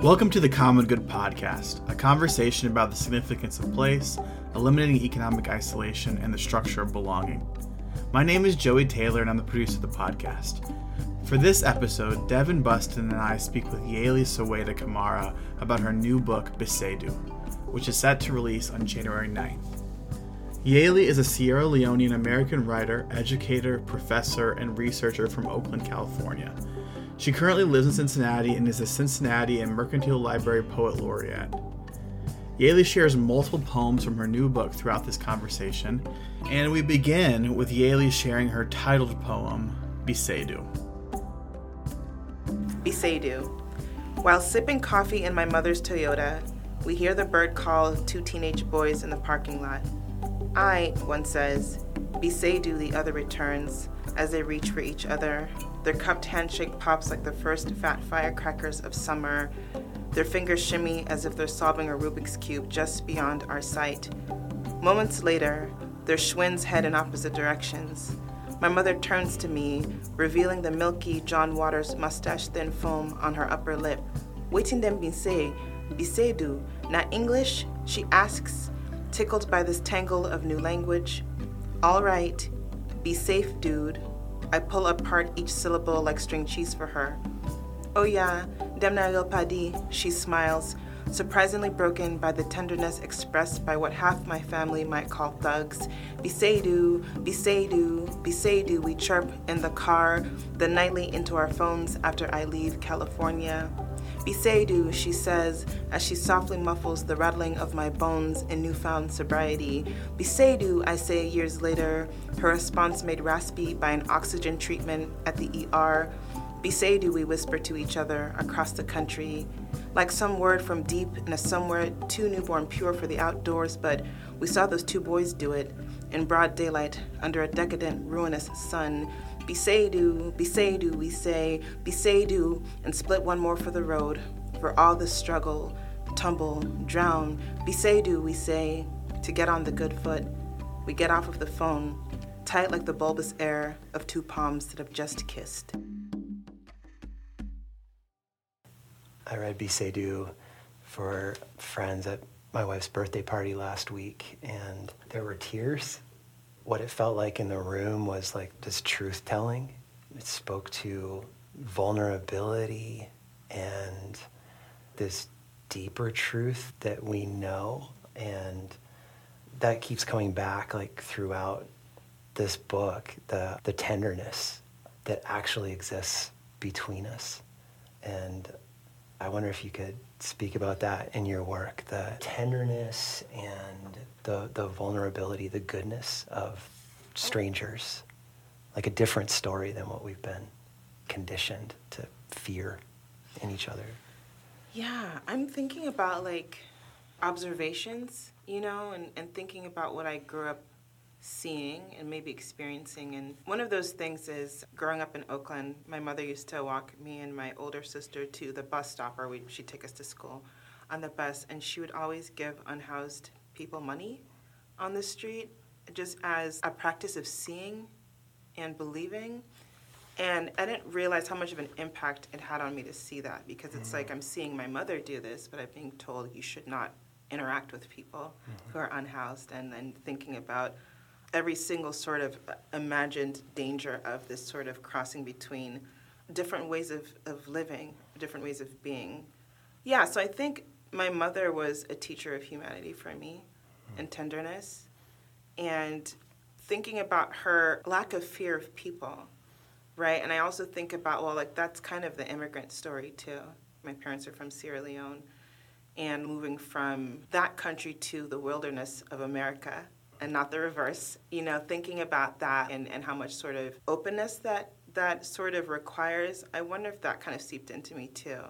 Welcome to the Common Good Podcast, a conversation about the significance of place, eliminating economic isolation, and the structure of belonging. My name is Joey Taylor, and I'm the producer of the podcast. For this episode, Devin Bustin and I speak with Yalie Saweda Kamara about her new book, Besaydoo, which is set to release on January 9th. Yalie is a Sierra Leonean American writer, educator, professor, and researcher from Oakland, California. She currently lives in Cincinnati and is a Cincinnati and Mercantile Library Poet Laureate. Yalie shares multiple poems from her new book throughout this conversation, and we begin with Yalie sharing her titled poem, Besaydoo. Besaydoo. While sipping coffee in my mother's Toyota, we hear the bird call of two teenage boys in the parking lot. I, one says, Besaydoo, the other returns, as they reach for each other, their cupped handshake pops like the first fat firecrackers of summer. Their fingers shimmy as if they're solving a Rubik's Cube just beyond our sight. Moments later, their Schwinns head in opposite directions. My mother turns to me, revealing the milky John Waters mustache thin foam on her upper lip. Waiting them say, be do, not English? She asks, tickled by this tangle of new language. All right, be safe, dude. I pull apart each syllable like string cheese for her. Oh yeah, Demna Padi, she smiles, surprisingly broken by the tenderness expressed by what half my family might call thugs. Besaydoo, Besaydoo, Besaydoo, we chirp in the car, the nightly into our phones after I leave California. Besaydoo, she says, as she softly muffles the rattling of my bones in newfound sobriety. Besaydoo, I say years later, her response made raspy by an oxygen treatment at the ER. Besaydoo, we whisper to each other across the country, like some word from deep in a somewhere too newborn pure for the outdoors, but we saw those two boys do it in broad daylight under a decadent, ruinous sun. Besaydoo, Besaydoo, we say, Besaydoo, and split one more for the road, for all the struggle, tumble, drown. Besaydoo, we say, to get on the good foot. We get off of the phone, tight like the bulbous air of two palms that have just kissed. I read Besaydoo for friends at my wife's birthday party last week, and there were tears what it felt like in the room was like this truth telling. It spoke to vulnerability and this deeper truth that we know. And that keeps coming back like throughout this book, the, the tenderness that actually exists between us. And I wonder if you could speak about that in your work the tenderness and the, the vulnerability, the goodness of strangers, like a different story than what we've been conditioned to fear in each other. Yeah, I'm thinking about like observations, you know, and, and thinking about what I grew up seeing and maybe experiencing. And one of those things is growing up in Oakland, my mother used to walk me and my older sister to the bus stop, or we she'd take us to school on the bus, and she would always give unhoused people money on the street just as a practice of seeing and believing. And I didn't realize how much of an impact it had on me to see that because it's mm-hmm. like I'm seeing my mother do this, but I'm being told you should not interact with people mm-hmm. who are unhoused, and then thinking about every single sort of imagined danger of this sort of crossing between different ways of, of living, different ways of being. Yeah, so I think my mother was a teacher of humanity for me and hmm. tenderness. And thinking about her lack of fear of people, right? And I also think about, well, like that's kind of the immigrant story too. My parents are from Sierra Leone and moving from that country to the wilderness of America and not the reverse. You know, thinking about that and, and how much sort of openness that that sort of requires, I wonder if that kind of seeped into me too.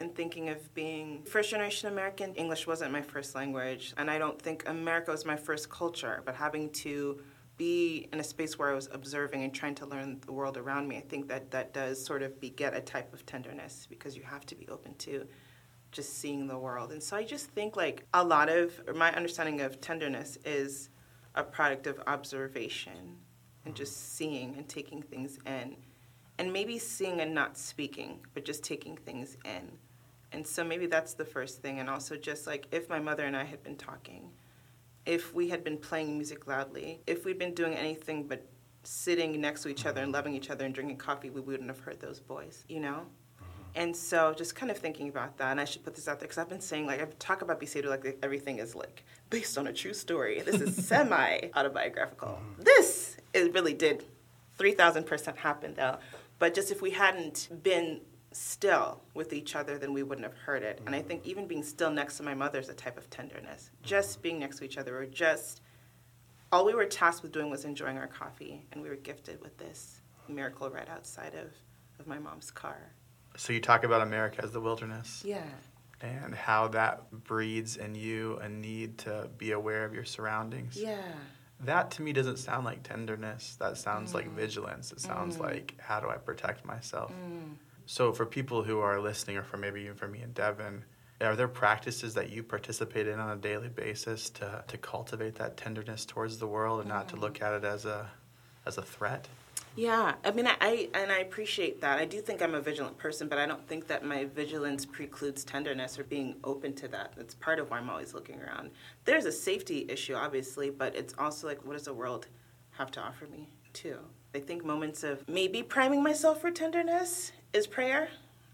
And thinking of being first generation American, English wasn't my first language, and I don't think America was my first culture, but having to be in a space where I was observing and trying to learn the world around me, I think that that does sort of beget a type of tenderness because you have to be open to just seeing the world. And so I just think like a lot of my understanding of tenderness is a product of observation and just seeing and taking things in. And maybe seeing and not speaking, but just taking things in. And so maybe that's the first thing. And also, just like if my mother and I had been talking, if we had been playing music loudly, if we'd been doing anything but sitting next to each other and mm-hmm. loving each other and drinking coffee, we wouldn't have heard those boys, you know? Mm-hmm. And so just kind of thinking about that, and I should put this out there because I've been saying, like, I talk about Besaydoo like everything is like based on a true story. This is semi autobiographical. Mm-hmm. This, it really did 3,000% happen though. But just if we hadn't been still with each other, then we wouldn't have heard it. And I think even being still next to my mother is a type of tenderness. Just being next to each other, or just all we were tasked with doing was enjoying our coffee, and we were gifted with this miracle right outside of, of my mom's car. So you talk about America as the wilderness. Yeah. And how that breeds in you a need to be aware of your surroundings. Yeah. That to me doesn't sound like tenderness. That sounds like Mm. vigilance. It sounds like how do I protect myself? Mm. So for people who are listening, or for maybe even for me and Devin, are there practices that you participate in on a daily basis to, to cultivate that tenderness towards the world and not to look mm-hmm. at it as a as a threat? Yeah, I mean, I, I and I appreciate that. I do think I'm a vigilant person, but I don't think that my vigilance precludes tenderness or being open to that. That's part of why I'm always looking around. There's a safety issue, obviously, but it's also like, what does the world have to offer me, too? I think moments of maybe priming myself for tenderness is prayer.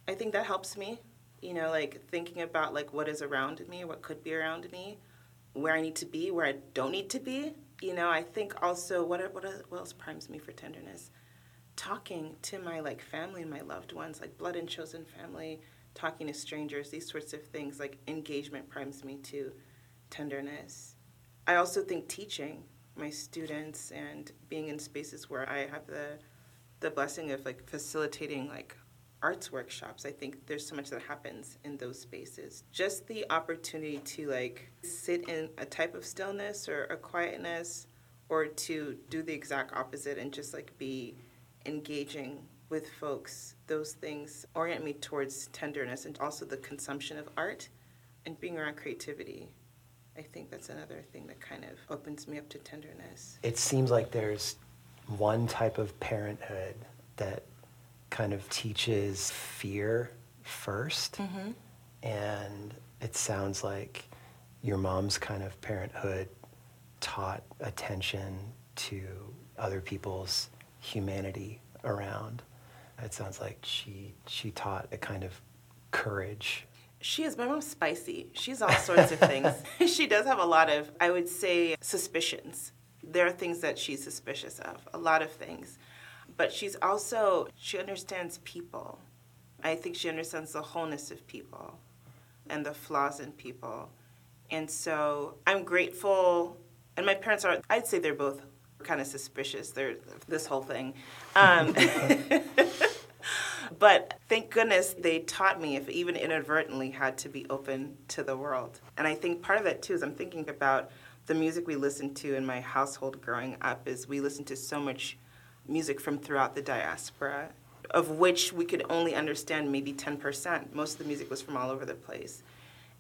I think that helps me. You know, like thinking about like what is around me, what could be around me, where I need to be, where I don't need to be. You know, I think also what what what else primes me for tenderness? Talking to my like family and my loved ones, like blood and chosen family, talking to strangers, these sorts of things, like engagement primes me to tenderness. I also think teaching my students and being in spaces where I have the the blessing of like facilitating like arts workshops. I think there's so much that happens in those spaces. Just the opportunity to like sit in a type of stillness or a quietness or to do the exact opposite and just like be engaging with folks. Those things orient me towards tenderness and also the consumption of art and being around creativity. I think that's another thing that kind of opens me up to tenderness. It seems like there's one type of parenthood that kind of teaches fear 1st Mm-hmm. And it sounds like your mom's kind of parenthood taught attention to other people's humanity around. It sounds like she she taught a kind of courage. She is. My mom's spicy. She's all sorts of things. she does have a lot of, I would say, suspicions. There are things that she's suspicious of, a lot of things. But she's also, she understands people. I think she understands the wholeness of people and the flaws in people. And so I'm grateful. And my parents are, I'd say they're both kind of suspicious. They're this whole thing. Um, but thank goodness they taught me, if even inadvertently, had to be open to the world. And I think part of that too is I'm thinking about the music we listened to in my household growing up. Is we listened to so much music from throughout the diaspora, of which we could only understand maybe 10%. Most of the music was from all over the place.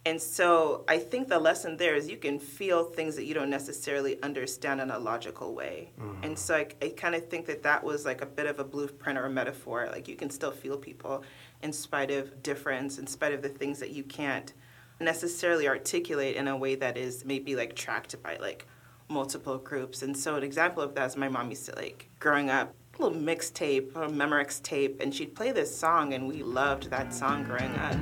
And so I think the lesson there is you can feel things that you don't necessarily understand in a logical way. Mm-hmm. And so I, I kind of think that that was like a bit of a blueprint or a metaphor. Like you can still feel people in spite of difference, in spite of the things that you can't necessarily articulate in a way that is maybe like tracked by like multiple groups. And so an example of that is my mom used to like growing up a little mixtape or Memorex tape and she'd play this song and we loved that song growing up.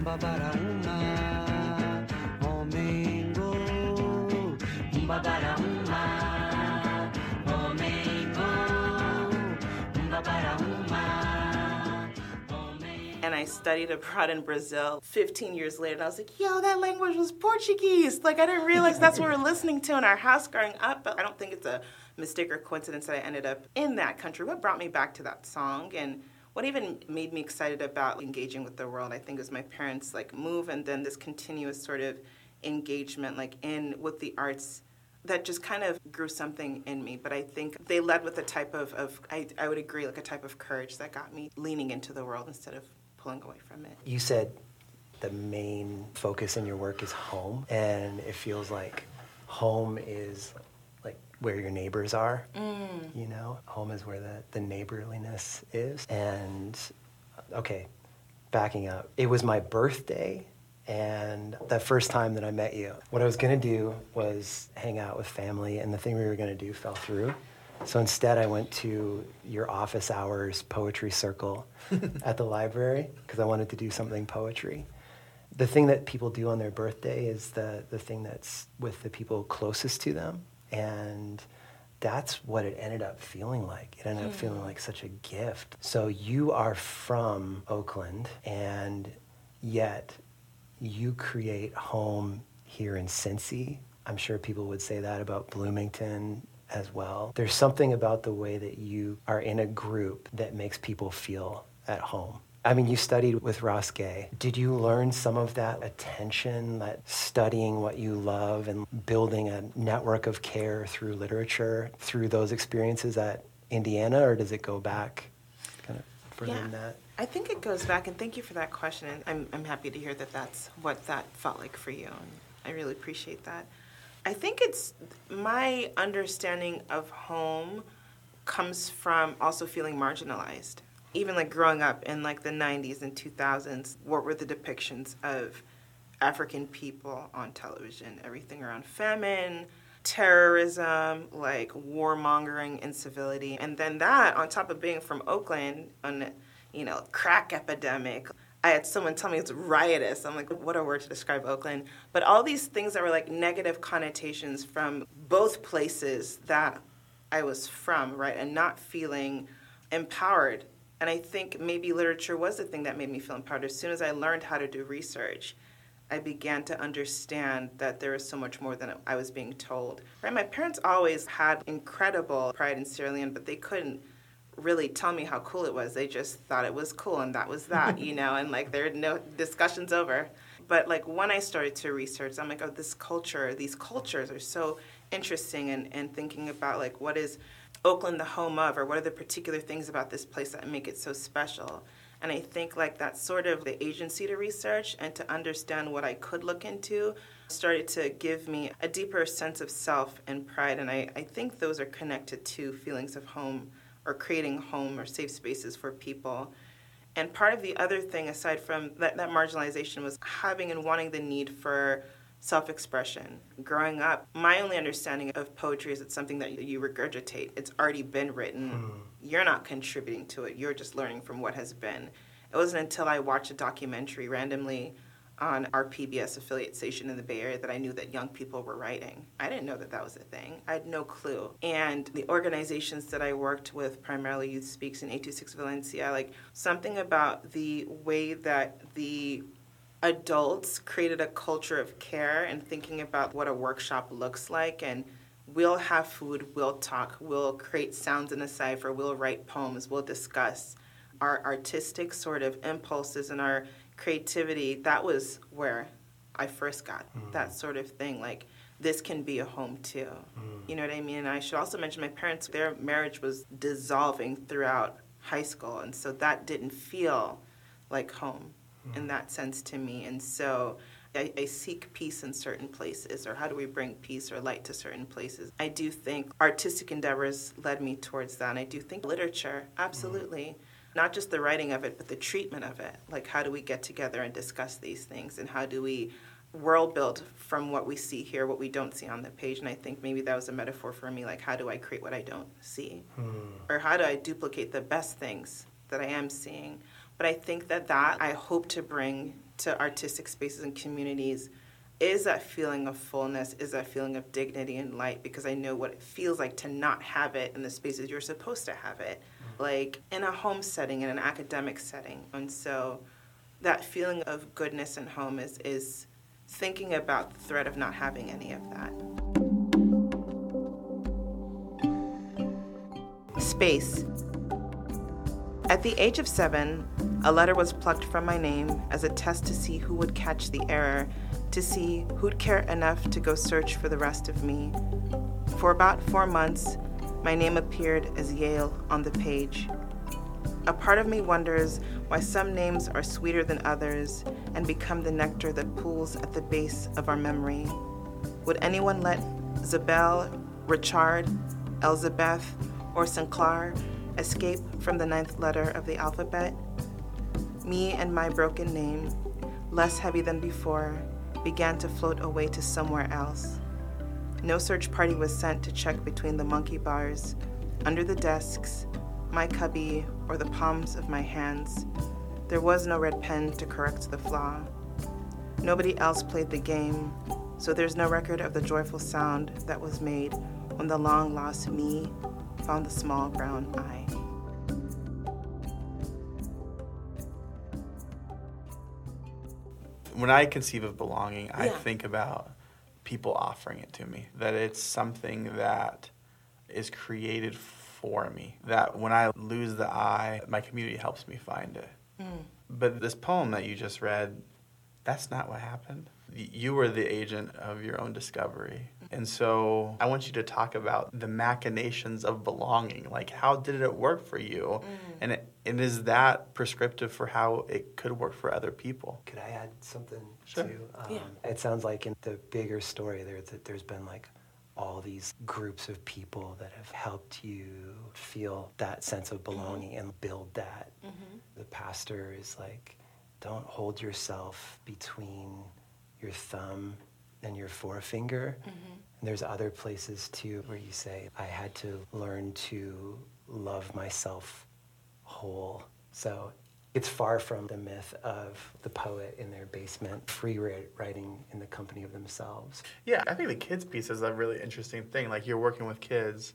I studied abroad in Brazil 15 years later. And I was like, yo, that language was Portuguese. Like, I didn't realize that's what we were listening to in our house growing up. But I don't think it's a mistake or coincidence that I ended up in that country. What brought me back to that song and what even made me excited about engaging with the world, I think, was my parents' like move and then this continuous sort of engagement, like in with the arts that just kind of grew something in me. But I think they led with a type of, of I, I would agree, like a type of courage that got me leaning into the world instead of pulling away from it. You said the main focus in your work is home, and it feels like home is like where your neighbors are. Mm. You know, home is where the, the neighborliness is. And uh, okay, backing up, it was my birthday And the first time that I met you, what I was going to do was hang out with family, and the thing we were going to do fell through. So instead, I went to your office hours poetry circle at the library because I wanted to do something poetry. The thing that people do on their birthday is the, the thing that's with the people closest to them. And that's what it ended up feeling like. It ended up feeling hmm. like such a gift. So you are from Oakland, and yet you create home here in Cincy. I'm sure people would say that about Bloomington as well. There's something about the way that you are in a group that makes people feel at home. I mean, you studied with Ross Gay. Did you learn some of that attention, that studying what you love and building a network of care through literature, through those experiences at Indiana, or does it go back kind of further Yeah. than that? I think it goes back, and thank you for that question. And I'm, I'm happy to hear that that's what that felt like for you. And I really appreciate that. I think it's my understanding of home comes from also feeling marginalized. Even like growing up in like the 90s and 2000s, what were the depictions of African people on television? Everything around famine, terrorism, like warmongering, incivility. And then that, on top of being from Oakland, on, you know, crack epidemic. I had someone tell me it's riotous. I'm like, what a word to describe Oakland. But all these things that were like negative connotations from both places that I was from, right? And not feeling empowered. And I think maybe literature was the thing that made me feel empowered. As soon as I learned how to do research, I began to understand that there was so much more than I was being told. Right? My parents always had incredible pride in Sierra Leone, but they couldn't really tell me how cool it was. They just thought it was cool and that was that, you know, and like there are no discussions over. But like when I started to research, I'm like, oh, this culture, these cultures are so interesting and, and thinking about like what is Oakland the home of or what are the particular things about this place that make it so special. And I think like that sort of the agency to research and to understand what I could look into started to give me a deeper sense of self and pride. And I, I think those are connected to feelings of home or creating home or safe spaces for people. And part of the other thing, aside from that, that marginalization, was having and wanting the need for self expression. Growing up, my only understanding of poetry is it's something that you regurgitate. It's already been written. Hmm. You're not contributing to it, you're just learning from what has been. It wasn't until I watched a documentary randomly on our PBS affiliate station in the Bay Area that I knew that young people were writing. I didn't know that that was a thing. I had no clue. And the organizations that I worked with, primarily Youth Speaks and 826 Valencia, like something about the way that the adults created a culture of care and thinking about what a workshop looks like and we'll have food, we'll talk, we'll create sounds in a cipher, we'll write poems, we'll discuss our artistic sort of impulses and our creativity. That was where I first got mm. that sort of thing. Like, this can be a home too. Mm. You know what I mean? And I should also mention my parents, their marriage was dissolving throughout high school. And so that didn't feel like home mm. in that sense to me. And so I, I seek peace in certain places, or how do we bring peace or light to certain places? I do think artistic endeavors led me towards that. And I do think literature, absolutely. Not just the writing of it, but the treatment of it. Like, how do we get together and discuss these things? And how do we world build from what we see here, what we don't see on the page? And I think maybe that was a metaphor for me. Like, how do I create what I don't see? Hmm. Or how do I duplicate the best things that I am seeing? But I think that that I hope to bring to artistic spaces and communities is that feeling of fullness, is that feeling of dignity and light, because I know what it feels like to not have it in the spaces you're supposed to have it, like in a home setting, in an academic setting. And so that feeling of goodness and home is, is thinking about the threat of not having any of that. Space. At the age of seven, a letter was plucked from my name as a test to see who would catch the error, to see who'd care enough to go search for the rest of me. For about four months, my name appeared as Yale on the page. A part of me wonders why some names are sweeter than others and become the nectar that pools at the base of our memory. Would anyone let Isabel, Richard, Elizabeth, or Sinclair escape from the ninth letter of the alphabet? Me and my broken name, less heavy than before, began to float away to somewhere else. No search party was sent to check between the monkey bars, under the desks, my cubby, or the palms of my hands. There was no red pen to correct the flaw. Nobody else played the game, so there's no record of the joyful sound that was made when the long lost me found the small brown eye. When I conceive of belonging, I think about people offering it to me, that it's something that is created for me, that when I lose the eye, my community helps me find it. Hmm. But this poem that you just read, that's not what happened. Y- You were the agent of your own discovery. And so I want you to talk about the machinations of belonging. Like, how did it work for you? Mm. And, it, and is that prescriptive for how it could work for other people? Could I add something Sure. too? Um, Yeah. It sounds like in the bigger story there that there's been like all these groups of people that have helped you feel that sense of belonging mm-hmm. and build that. Mm-hmm. The pastor is like, don't hold yourself between your thumb and your forefinger. Mm-hmm. And there's other places too where you say, I had to learn to love myself whole. So it's far from the myth of the poet in their basement, free writing in the company of themselves. Yeah, I think the kids piece is a really interesting thing. Like you're working with kids.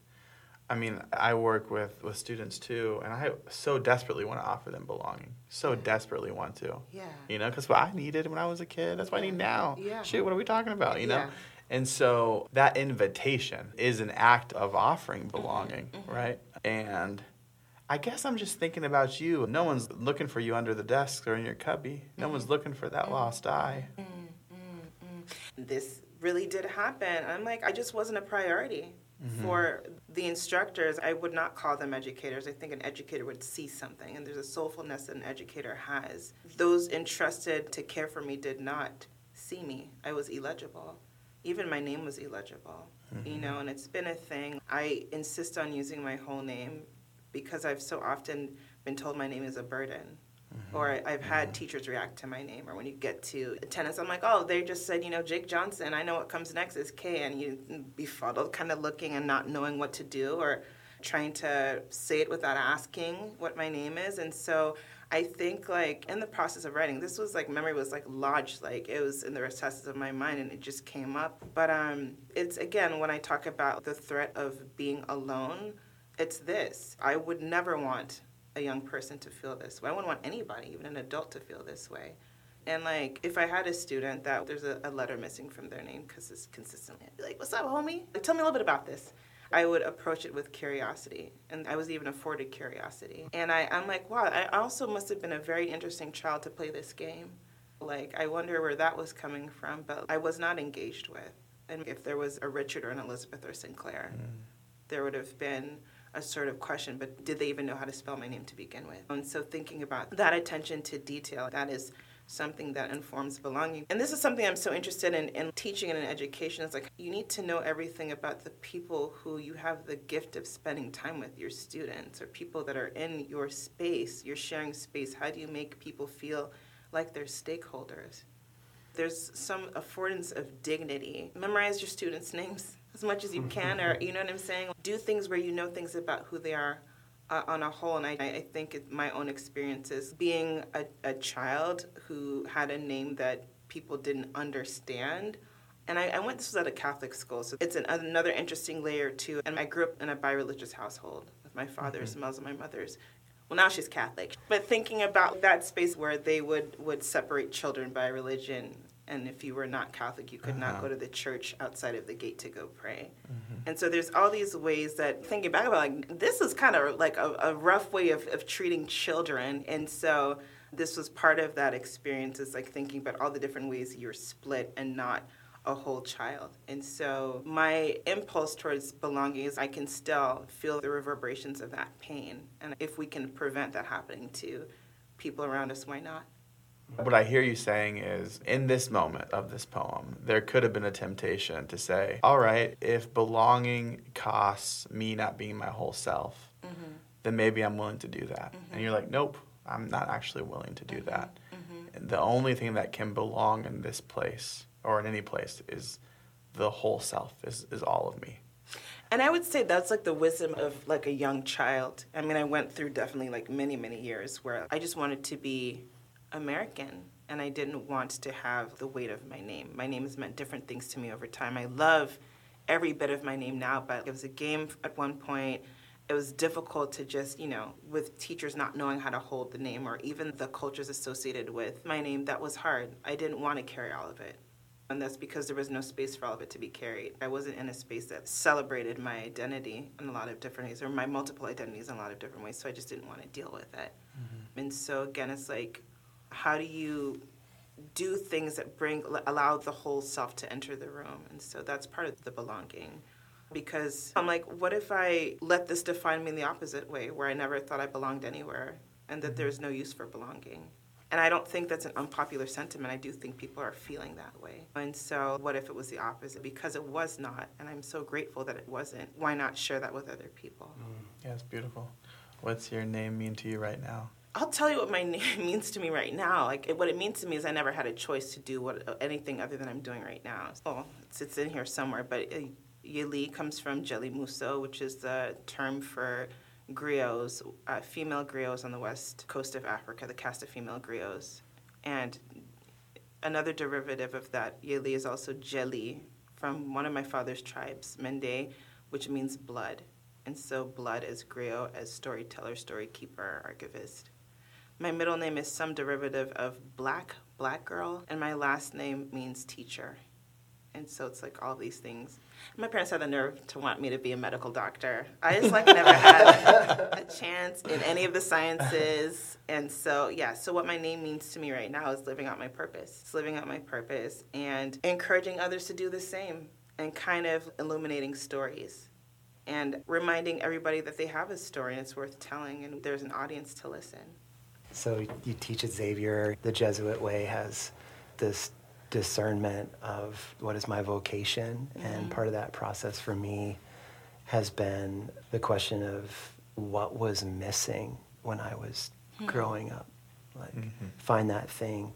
I mean, I work with, with students too, and I so desperately want to offer them belonging. So desperately want to. Yeah. You know, because what I needed when I was a kid, that's what I need now. Yeah. Shit, what are we talking about? You know? Yeah. And so that invitation is an act of offering Mm-hmm. belonging, right? And I guess I'm just thinking about you. No one's looking for you under the desk or in your cubby. No Mm-hmm. one's looking for that lost eye. this really did happen. I'm like, I just wasn't a priority Mm-hmm. for the instructors. I would not call them educators. I think an educator would see something, and there's a soulfulness that an educator has. Those entrusted to care for me did not see me. I was illegible. Even my name was illegible, you mm-hmm. know, and it's been a thing. I insist on using my whole name because I've so often been told my name is a burden. Or I- I've had teachers react to my name, or when you get to attendance, I'm like, oh, they just said, you know, Jake Johnson. I know what comes next is K, and you befuddled, kind of looking and not knowing what to do, or trying to say it without asking what my name is. And so I think, like, in the process of writing, this was like memory was like lodged, like it was in the recesses of my mind, and it just came up. But um, it's again when I talk about the threat of being alone, it's this. I would never want a young person to feel this way. I wouldn't want anybody, even an adult, to feel this way. And like, if I had a student that there's a, a letter missing from their name because it's consistently I'd be like, "What's up, homie? Like, tell me a little bit about this." I would approach it with curiosity, and I was even afforded curiosity. And I, I'm like, wow, I also must have been a very interesting child to play this game. Like, I wonder where that was coming from, but I was not engaged with. And if there was a Richard or an Elizabeth or Sinclair, mm. there would have been a sort of question, but did they even know how to spell my name to begin with? And so thinking about that attention to detail, that is something that informs belonging. And this is something I'm so interested in in teaching and in education. It's like you need to know everything about the people who you have the gift of spending time with, your students or people that are in your space, you're sharing space. How do you make people feel like they're stakeholders? There's some affordance of dignity. Memorize your students' names as much as you can, or you know what I'm saying? Do things where you know things about who they are uh, on a whole. And I, I think it, my own experiences being a, a child who had a name that people didn't understand. And I, I went, this was at a Catholic school, so it's an, another interesting layer too. And I grew up in a bi religious household with my father's Muslim, my mother's. Well, now she's Catholic. But thinking about that space where they would, would separate children by religion, and if you were not Catholic, you could not Uh-huh. go to the church outside of the gate to go pray. And so there's all these ways that thinking back about like this is kind of like a, a rough way of, of treating children. And so this was part of that experience is like thinking about all the different ways you're split and not a whole child. And so my impulse towards belonging is I can still feel the reverberations of that pain. And if we can prevent that happening to people around us, why not? What I hear you saying is, in this moment of this poem, there could have been a temptation to say, all right, if belonging costs me not being my whole self, mm-hmm. then maybe I'm willing to do that. And mm-hmm. you're like, nope, I'm not actually willing to do mm-hmm. that. the only thing that can belong in this place or in any place is the whole self, is, is all of me. And I would say that's like the wisdom of like a young child. I mean, I went through definitely like many, many years where I just wanted to be American and I didn't want to have the weight of my name. My name has meant different things to me over time. I love every bit of my name now, but it was a game at one point. It was difficult to just, you know, with teachers not knowing how to hold the name or even the cultures associated with my name, that was hard. I didn't want to carry all of it. And that's because there was no space for all of it to be carried. I wasn't in a space that celebrated my identity in a lot of different ways, or my multiple identities in a lot of different ways, so I just didn't want to deal with it. Mm-hmm. And so, again, it's like, how do you do things that bring allow the whole self to enter the room? And so that's part of the belonging. Because i'm like what if i let this define me in the opposite way where i never thought i belonged anywhere and that there's no use for belonging? And i don't think that's an unpopular sentiment. I do think people are feeling that way. And so what if it was the opposite? Because it was not and i'm so grateful that it wasn't. Why not share that with other people? Mm. yeah it's beautiful. What's your name mean to you right now I'll tell you what my name means to me right now. Like what it means to me is I never had a choice to do what anything other than I'm doing right now. Oh, it's, it's in here somewhere, but uh, Yalie comes from Jeli Muso, which is the term for griots, uh, female griots on the west coast of Africa, the caste of female griots. And another derivative of that, Yalie, is also Jeli from one of my father's tribes, Mende, which means blood. And so blood is griot as storyteller, story keeper, archivist. My middle name is some derivative of black, black girl, and my last name means teacher. And so it's like all these things. My parents had the nerve to want me to be a medical doctor. I just like never had a chance in any of the sciences. And so, yeah, so what my name means to me right now is living out my purpose. It's living out my purpose and encouraging others to do the same and kind of illuminating stories and reminding everybody that they have a story and it's worth telling and there's an audience to listen. So you teach at Xavier. The Jesuit way has this discernment of what is my vocation, mm-hmm. and part of that process for me has been the question of what was missing when I was mm-hmm. growing up. Like mm-hmm. find that thing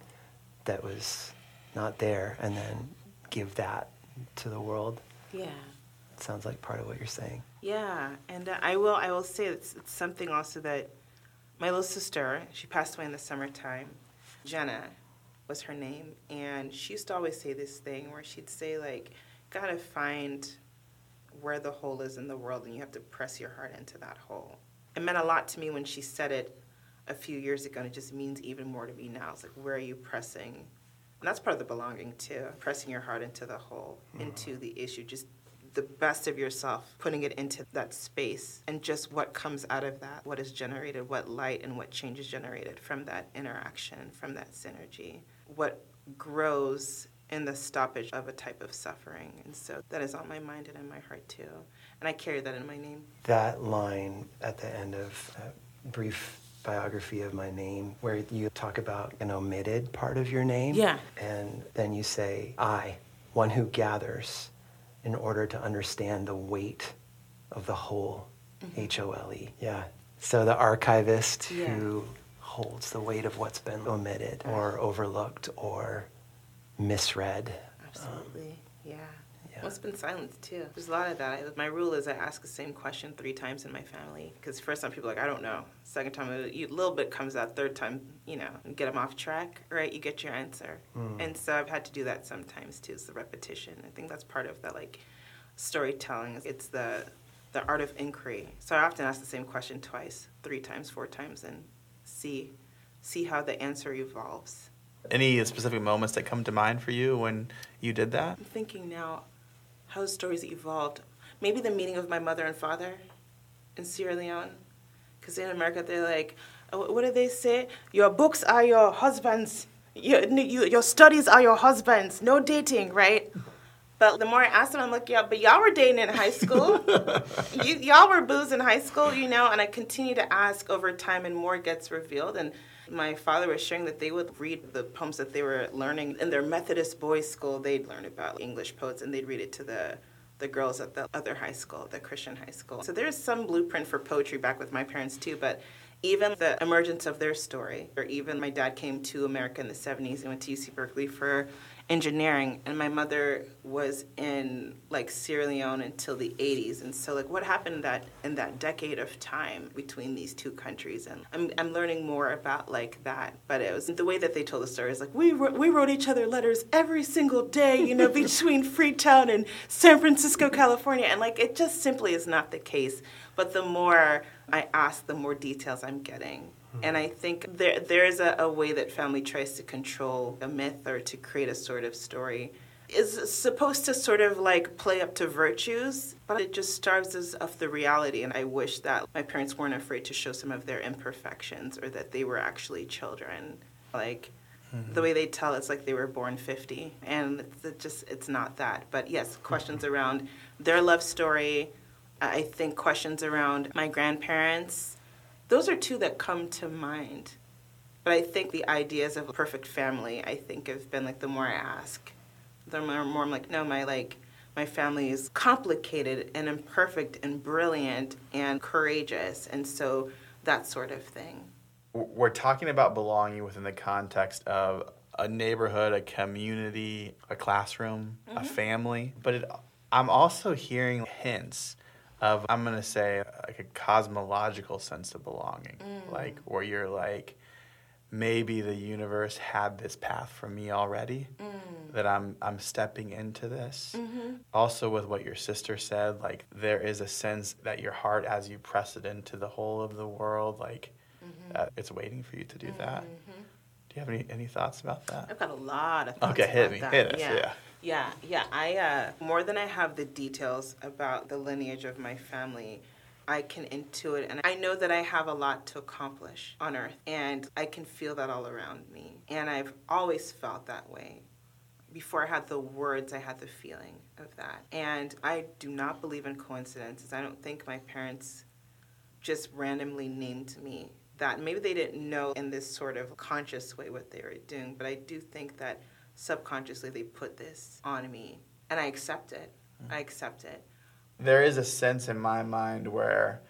that was not there, and then give that to the world. Yeah. It sounds like part of what you're saying. Yeah, and uh, I will. I will say it's, it's something also that my little sister, she passed away in the summertime. Jenna was her name, and she used to always say this thing where she'd say like, "Gotta find where the hole is in the world, and you have to press your heart into that hole." It meant a lot to me when she said it a few years ago, and it just means even more to me now. It's like, where are you pressing? And that's part of the belonging too, pressing your heart into the hole, mm-hmm. into the issue, just the best of yourself, putting it into that space, and just what comes out of that, what is generated, what light and what change is generated from that interaction, from that synergy, what grows in the stoppage of a type of suffering. And so that is on my mind and in my heart too. And I carry that in my name. That line at the end of that brief biography of my name where you talk about an omitted part of your name. Yeah. And then you say, I, one who gathers in order to understand the weight of the whole, mm-hmm. H O L E. Yeah. So the archivist yeah. who holds the weight of what's been omitted or overlooked or misread. Absolutely. Um, yeah. What's been silenced too? There's a lot of that. my rule is I ask the same question three times in my family because first time people are like I don't know. Second time a little bit comes out. Third time you know get them off track. Right, you get your answer. Mm. And so I've had to do that sometimes too. It's the repetition. I think that's part of that like storytelling. It's the the art of inquiry. So I often ask the same question twice, three times, four times, and see see how the answer evolves. Any specific moments that come to mind for you when you did that? I'm thinking now how the stories evolved. Maybe the meeting of my mother and father in Sierra Leone. Because in America, they're like, oh, what do they say? Your books are your husbands. Your, you, your studies are your husbands. No dating, right? But the more I asked them, I'm like, yeah, but y'all were dating in high school. you, y'all were booze in high school, you know? And I continue to ask over time, and more gets revealed. And my father was sharing that they would read the poems that they were learning in their Methodist boys' school. They'd learn about English poets, and they'd read it to the the girls at the other high school, the Christian high school. So there's some blueprint for poetry back with my parents too, but even the emergence of their story, or even my dad came to America in the 70s and went to UC Berkeley for engineering and my mother was in like Sierra Leone until the 80s and so like what happened that in that decade of time between these two countries? And I'm, I'm learning more about like that but it was the way that they told the story is like we wrote, we wrote each other letters every single day you know between Freetown and San Francisco California and like it just simply is not the case. But the more I ask the more details I'm getting and I think there there's a, a way that family tries to control a myth or to create a sort of story is supposed to sort of like play up to virtues, but it just starves us of the reality. And I wish that my parents weren't afraid to show some of their imperfections or that they were actually children. Like mm-hmm. the way they tell it's like they were born 50. And it's it just, it's not that. But yes, questions mm-hmm. around their love story. I think questions around my grandparents those are two that come to mind. But I think the ideas of a perfect family, I think, have been like the more I ask, the more, more I'm like, no, my like my family is complicated and imperfect and brilliant and courageous, and so that sort of thing. We're talking about belonging within the context of a neighborhood, a community, a classroom, mm-hmm. a family, but it, I'm also hearing hints of I'm gonna say like a cosmological sense of belonging, mm. like where you're like maybe the universe had this path for me already mm. that I'm I'm stepping into this. Mm-hmm. Also with what your sister said, like there is a sense that your heart as you press it into the whole of the world, like mm-hmm. uh, it's waiting for you to do mm-hmm. that. Do you have any any thoughts about that? I've got a lot of thoughts. Okay, hit me, that. hit us, yeah. yeah. Yeah, yeah. I uh, more than I have the details about the lineage of my family. I can intuit and I know that I have a lot to accomplish on earth and I can feel that all around me. And I've always felt that way. Before I had the words, I had the feeling of that. And I do not believe in coincidences. I don't think my parents just randomly named me that. Maybe they didn't know in this sort of conscious way what they were doing, but I do think that subconsciously they put this on me and I accept it. Mm-hmm. I accept it. There is a sense in my mind where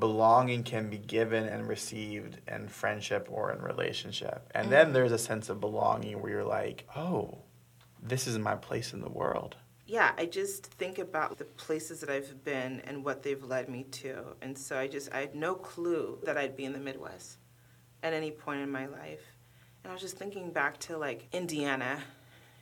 belonging can be given and received in friendship or in relationship. And mm-hmm. then there's a sense of belonging where you're like, oh, this is my place in the world. Yeah, I just think about the places that I've been and what they've led me to. And so I just, I had no clue that I'd be in the Midwest at any point in my life. And I was just thinking back to like Indiana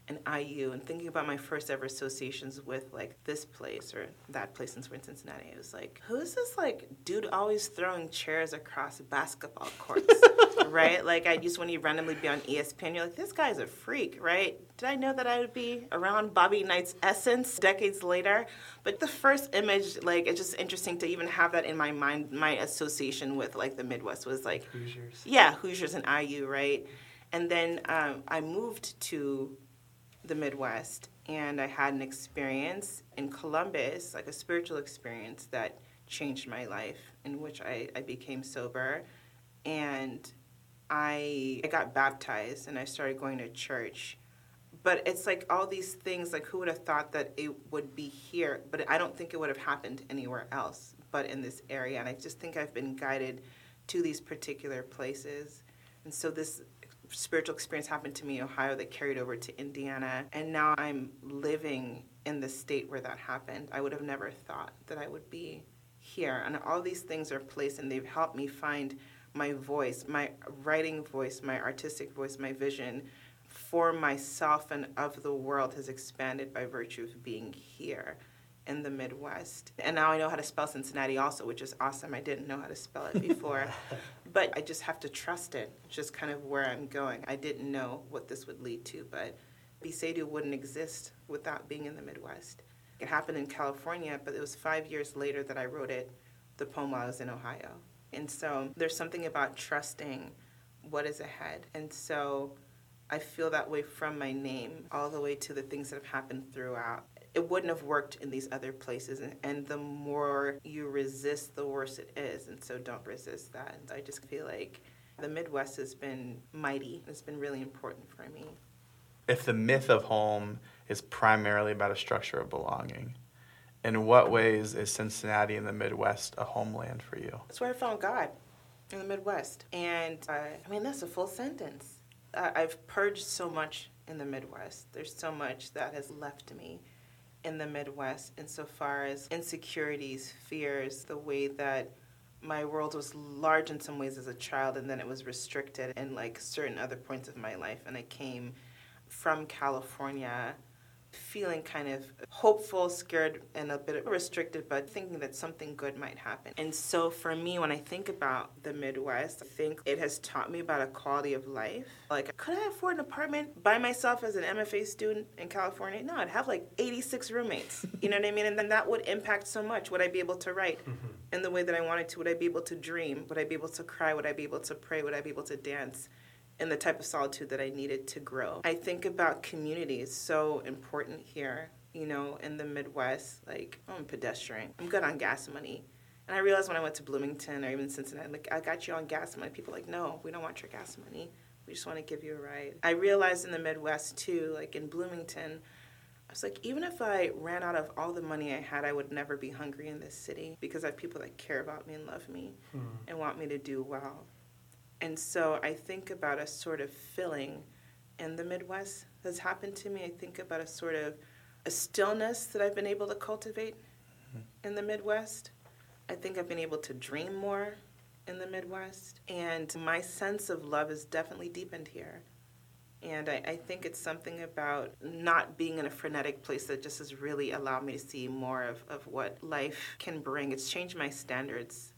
and IU and thinking about my first ever associations with like this place or that place since we're in Cincinnati. It was like, who's this like dude always throwing chairs across basketball courts? right? Like I used when you randomly be on ESPN, you're like, this guy's a freak, right? Did I know that I would be around Bobby Knight's essence decades later? But the first image, like it's just interesting to even have that in my mind. My association with like the Midwest was like Hoosiers. Yeah, Hoosiers and IU, right? And then um, I moved to the Midwest and I had an experience in Columbus, like a spiritual experience that changed my life, in which I, I became sober. And I, I got baptized and I started going to church. But it's like all these things, like who would have thought that it would be here? But I don't think it would have happened anywhere else but in this area. And I just think I've been guided to these particular places. And so this spiritual experience happened to me in Ohio that carried over to Indiana. And now I'm living in the state where that happened. I would have never thought that I would be here. And all these things are placed and they've helped me find my voice, my writing voice, my artistic voice, my vision for myself and of the world has expanded by virtue of being here in the Midwest. And now I know how to spell Cincinnati also, which is awesome. I didn't know how to spell it before. But I just have to trust it, just kind of where I'm going. I didn't know what this would lead to, but Besaydoo wouldn't exist without being in the Midwest. It happened in California, but it was five years later that I wrote it, the poem while I was in Ohio. And so there's something about trusting what is ahead. And so I feel that way from my name all the way to the things that have happened throughout it wouldn't have worked in these other places. And, and, the more you resist, the worse it is. And so don't resist that. I just feel like the Midwest has been mighty. It's been really important for me. If the myth of home is primarily about a structure of belonging, in what ways is Cincinnati in the Midwest a homeland for you? That's where I found God. In the Midwest. And uh, I mean, that's a full sentence. Uh, I've purged so much in the Midwest. There's so much that has left me in the Midwest insofar as insecurities, fears, the way that my world was large in some ways as a child and then it was restricted in like certain other points of my life. And I came from California feeling kind of hopeful, scared, and a bit restricted, but thinking that something good might happen. And so for me, when I think about the Midwest, I think it has taught me about a quality of life. Like, could I afford an apartment by myself as an MFA student in California? No, I'd have like 86 roommates. You know what I mean? And then that would impact so much. Would I be able to write mm-hmm. in the way that I wanted to? Would I be able to dream? Would I be able to cry? Would I be able to pray? Would I be able to dance? And the type of solitude that I needed to grow. I think about community is so important here, you know, in the Midwest. Like, I'm pedestrian, I'm good on gas money. And I realized when I went to Bloomington or even Cincinnati, like, I got you on gas money. People like, no, we don't want your gas money. We just want to give you a ride. I realized in the Midwest too, like in Bloomington, I was like, even if I ran out of all the money I had, I would never be hungry in this city because I have people that care about me and love me mm. and want me to do well. And so I think about a sort of filling in the Midwest that's happened to me. I think about a sort of a stillness that I've been able to cultivate mm-hmm. in the Midwest. I think I've been able to dream more in the Midwest. And my sense of love is definitely deepened here. And I, I, think it's something about not being in a frenetic place that just has really allowed me to see more of, of what life can bring. It's changed my standards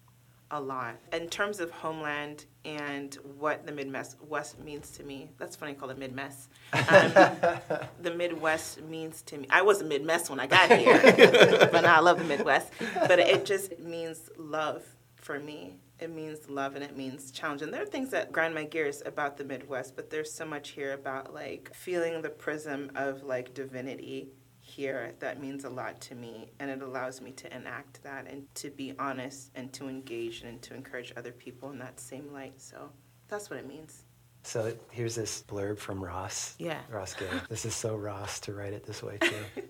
a lot. In terms of homeland and what the Midwest means to me, that's funny, I call it Midwest. Um, the Midwest means to me, I was a Midwest when I got here, but now I love the Midwest. But it just means love for me. It means love and it means challenge. And there are things that grind my gears about the Midwest, but there's so much here about like feeling the prism of like divinity here that means a lot to me and it allows me to enact that and to be honest and to engage and to encourage other people in that same light. So that's what it means. So here's this blurb from ross. Yeah. Ross gay. This is so ross to write it this way too. He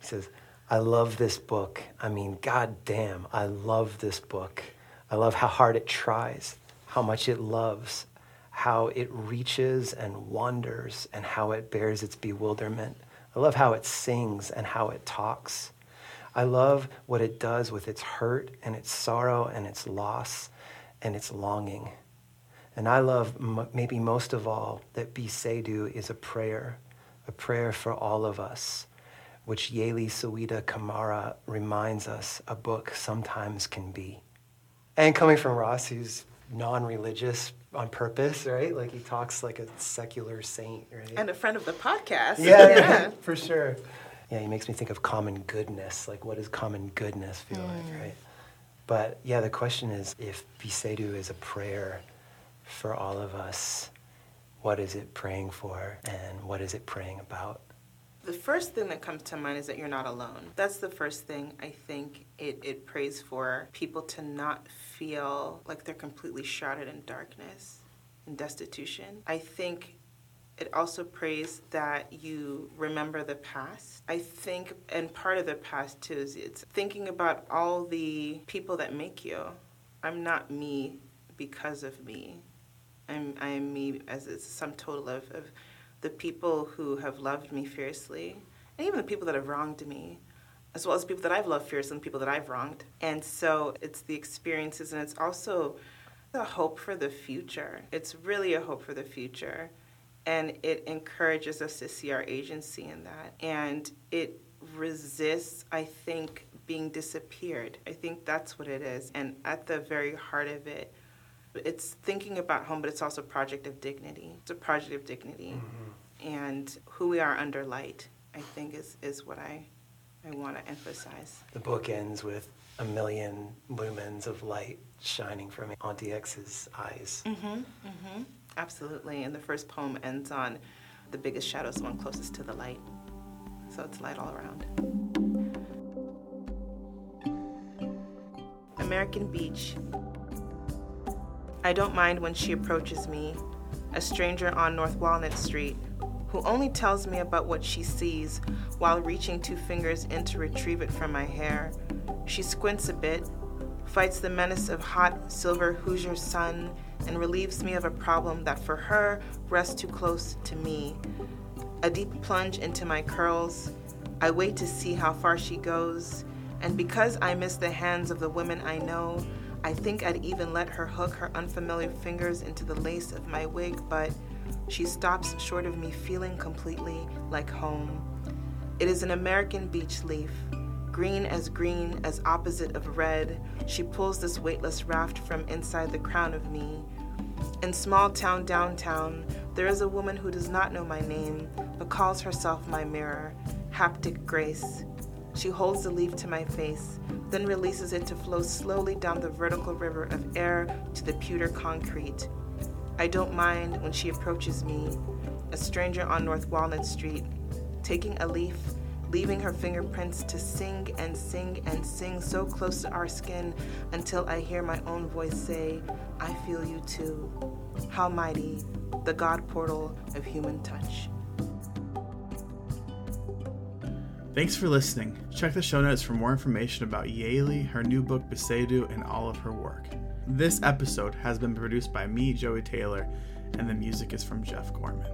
says i love this book. I mean god damn i love this book. I love how hard it tries how much it loves how it reaches and wanders and how it bears its bewilderment I love how it sings and how it talks. I love what it does with its hurt and its sorrow and its loss and its longing. And I love m- maybe most of all that Besaydoo is a prayer, a prayer for all of us, which Yalie Saweda Kamara reminds us a book sometimes can be. And coming from Ross, who's non religious, on purpose, right? Like he talks like a secular saint, right? And a friend of the podcast. Yeah, yeah. for sure. Yeah, he makes me think of common goodness. Like, what does common goodness feel mm. like, right? But yeah, the question is if Besaydoo is a prayer for all of us, what is it praying for and what is it praying about? The first thing that comes to mind is that you're not alone. That's the first thing I think it, it prays for people to not feel like they're completely shrouded in darkness and destitution. I think it also prays that you remember the past. I think, and part of the past too, is it's thinking about all the people that make you. I'm not me because of me. I'm, I am me as a sum total of, of the people who have loved me fiercely, and even the people that have wronged me, as well as people that I've loved fiercely and people that I've wronged. And so it's the experiences, and it's also a hope for the future. It's really a hope for the future. And it encourages us to see our agency in that. And it resists, I think, being disappeared. I think that's what it is. And at the very heart of it, it's thinking about home, but it's also a project of dignity. It's a project of dignity. Mm-hmm. And who we are under light, I think, is, is what I, I want to emphasize. The book ends with a million lumens of light shining from Auntie X's eyes. Mm-hmm, mm-hmm. Absolutely. And the first poem ends on the biggest shadow is the one closest to the light. So it's light all around. American Beach, I don't mind when she approaches me, a stranger on North Walnut Street, who only tells me about what she sees while reaching two fingers in to retrieve it from my hair. She squints a bit, fights the menace of hot silver Hoosier sun, and relieves me of a problem that for her rests too close to me. A deep plunge into my curls. I wait to see how far she goes, and because I miss the hands of the women I know, I think I'd even let her hook her unfamiliar fingers into the lace of my wig, but she stops short of me feeling completely like home. It is an American beech leaf, green as green as opposite of red. She pulls this weightless raft from inside the crown of me. In small town downtown, there is a woman who does not know my name, but calls herself my mirror, haptic grace. She holds the leaf to my face, then releases it to flow slowly down the vertical river of air to the pewter concrete. I don't mind when she approaches me, a stranger on North Walnut Street, taking a leaf, leaving her fingerprints to sing and sing and sing so close to our skin until I hear my own voice say, I feel you too. How mighty, the God portal of human touch. Thanks for listening. Check the show notes for more information about Yalie, her new book Besaydoo, and all of her work. This episode has been produced by me, Joey Taylor, and the music is from Jeff Gorman.